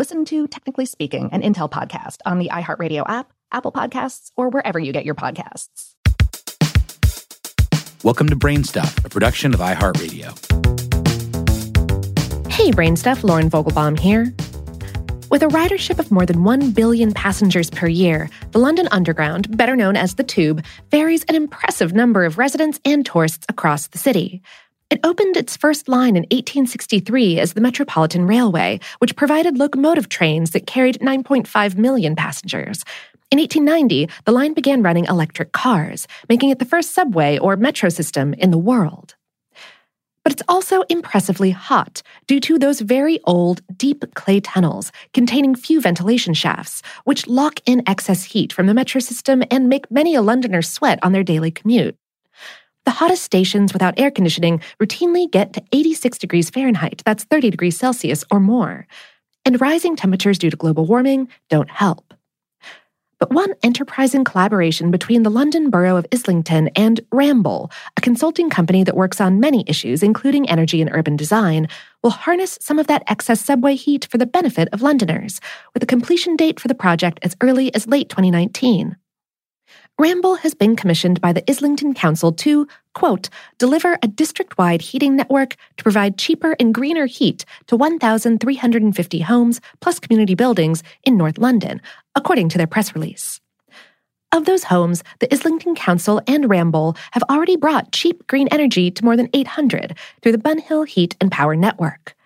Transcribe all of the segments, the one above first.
Listen to Technically Speaking, an Intel podcast on the iHeartRadio app, Apple Podcasts, or wherever you get your podcasts. Welcome to Brainstuff, a production of iHeartRadio. Hey, Brainstuff, Lauren Vogelbaum here. With a ridership of more than 1 billion passengers per year, the London Underground, better known as the Tube, ferries an impressive number of residents and tourists across the city. It opened its first line in 1863 as the Metropolitan Railway, which provided locomotive trains that carried 9.5 million passengers. In 1890, the line began running electric cars, making it the first subway or metro system in the world. But it's also impressively hot due to those very old, deep clay tunnels containing few ventilation shafts, which lock in excess heat from the metro system and make many a Londoner sweat on their daily commute. The hottest stations without air conditioning routinely get to 86 degrees Fahrenheit, that's 30 degrees Celsius or more. And rising temperatures due to global warming don't help. But one enterprising collaboration between the London Borough of Islington and Ramboll, a consulting company that works on many issues, including energy and urban design, will harness some of that excess subway heat for the benefit of Londoners, with a completion date for the project as early as late 2019. Ramboll has been commissioned by the Islington Council to, quote, deliver a district wide heating network to provide cheaper and greener heat to 1,350 homes plus community buildings in North London, according to their press release. Of those homes, the Islington Council and Ramboll have already brought cheap green energy to more than 800 through the Bunhill Heat and Power Network.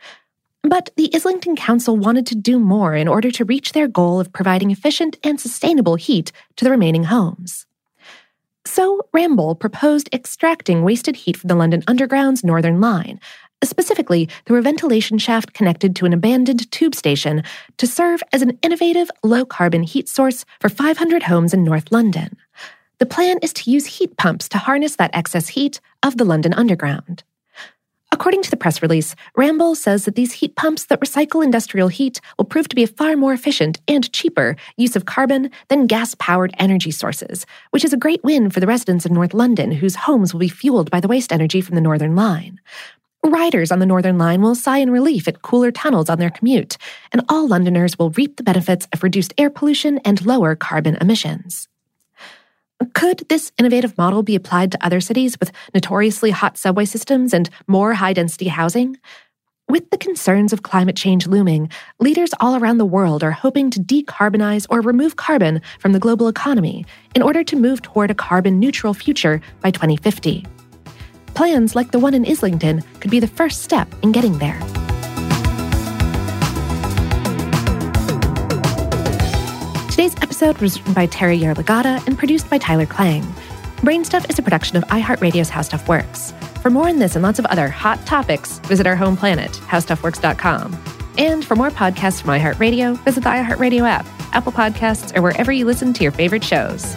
But the Islington Council wanted to do more in order to reach their goal of providing efficient and sustainable heat to the remaining homes. So, Ramboll proposed extracting wasted heat from the London Underground's Northern Line, specifically through a ventilation shaft connected to an abandoned tube station to serve as an innovative low carbon heat source for 500 homes in North London. The plan is to use heat pumps to harness that excess heat of the London Underground. According to the press release, Ramboll says that these heat pumps that recycle industrial heat will prove to be a far more efficient and cheaper use of carbon than gas powered energy sources, which is a great win for the residents of North London whose homes will be fueled by the waste energy from the Northern Line. Riders on the Northern Line will sigh in relief at cooler tunnels on their commute, and all Londoners will reap the benefits of reduced air pollution and lower carbon emissions. Could this innovative model be applied to other cities with notoriously hot subway systems and more high density housing? With the concerns of climate change looming, leaders all around the world are hoping to decarbonize or remove carbon from the global economy in order to move toward a carbon neutral future by 2050. Plans like the one in Islington could be the first step in getting there. Today's episode was written by Tara Yarlagadda and produced by Tyler Klang. Brainstuff is a production of iHeartRadio's How Stuff Works. For more on this and lots of other hot topics, visit our home planet, howstuffworks.com. And for more podcasts from iHeartRadio, visit the iHeartRadio app, Apple Podcasts, or wherever you listen to your favorite shows.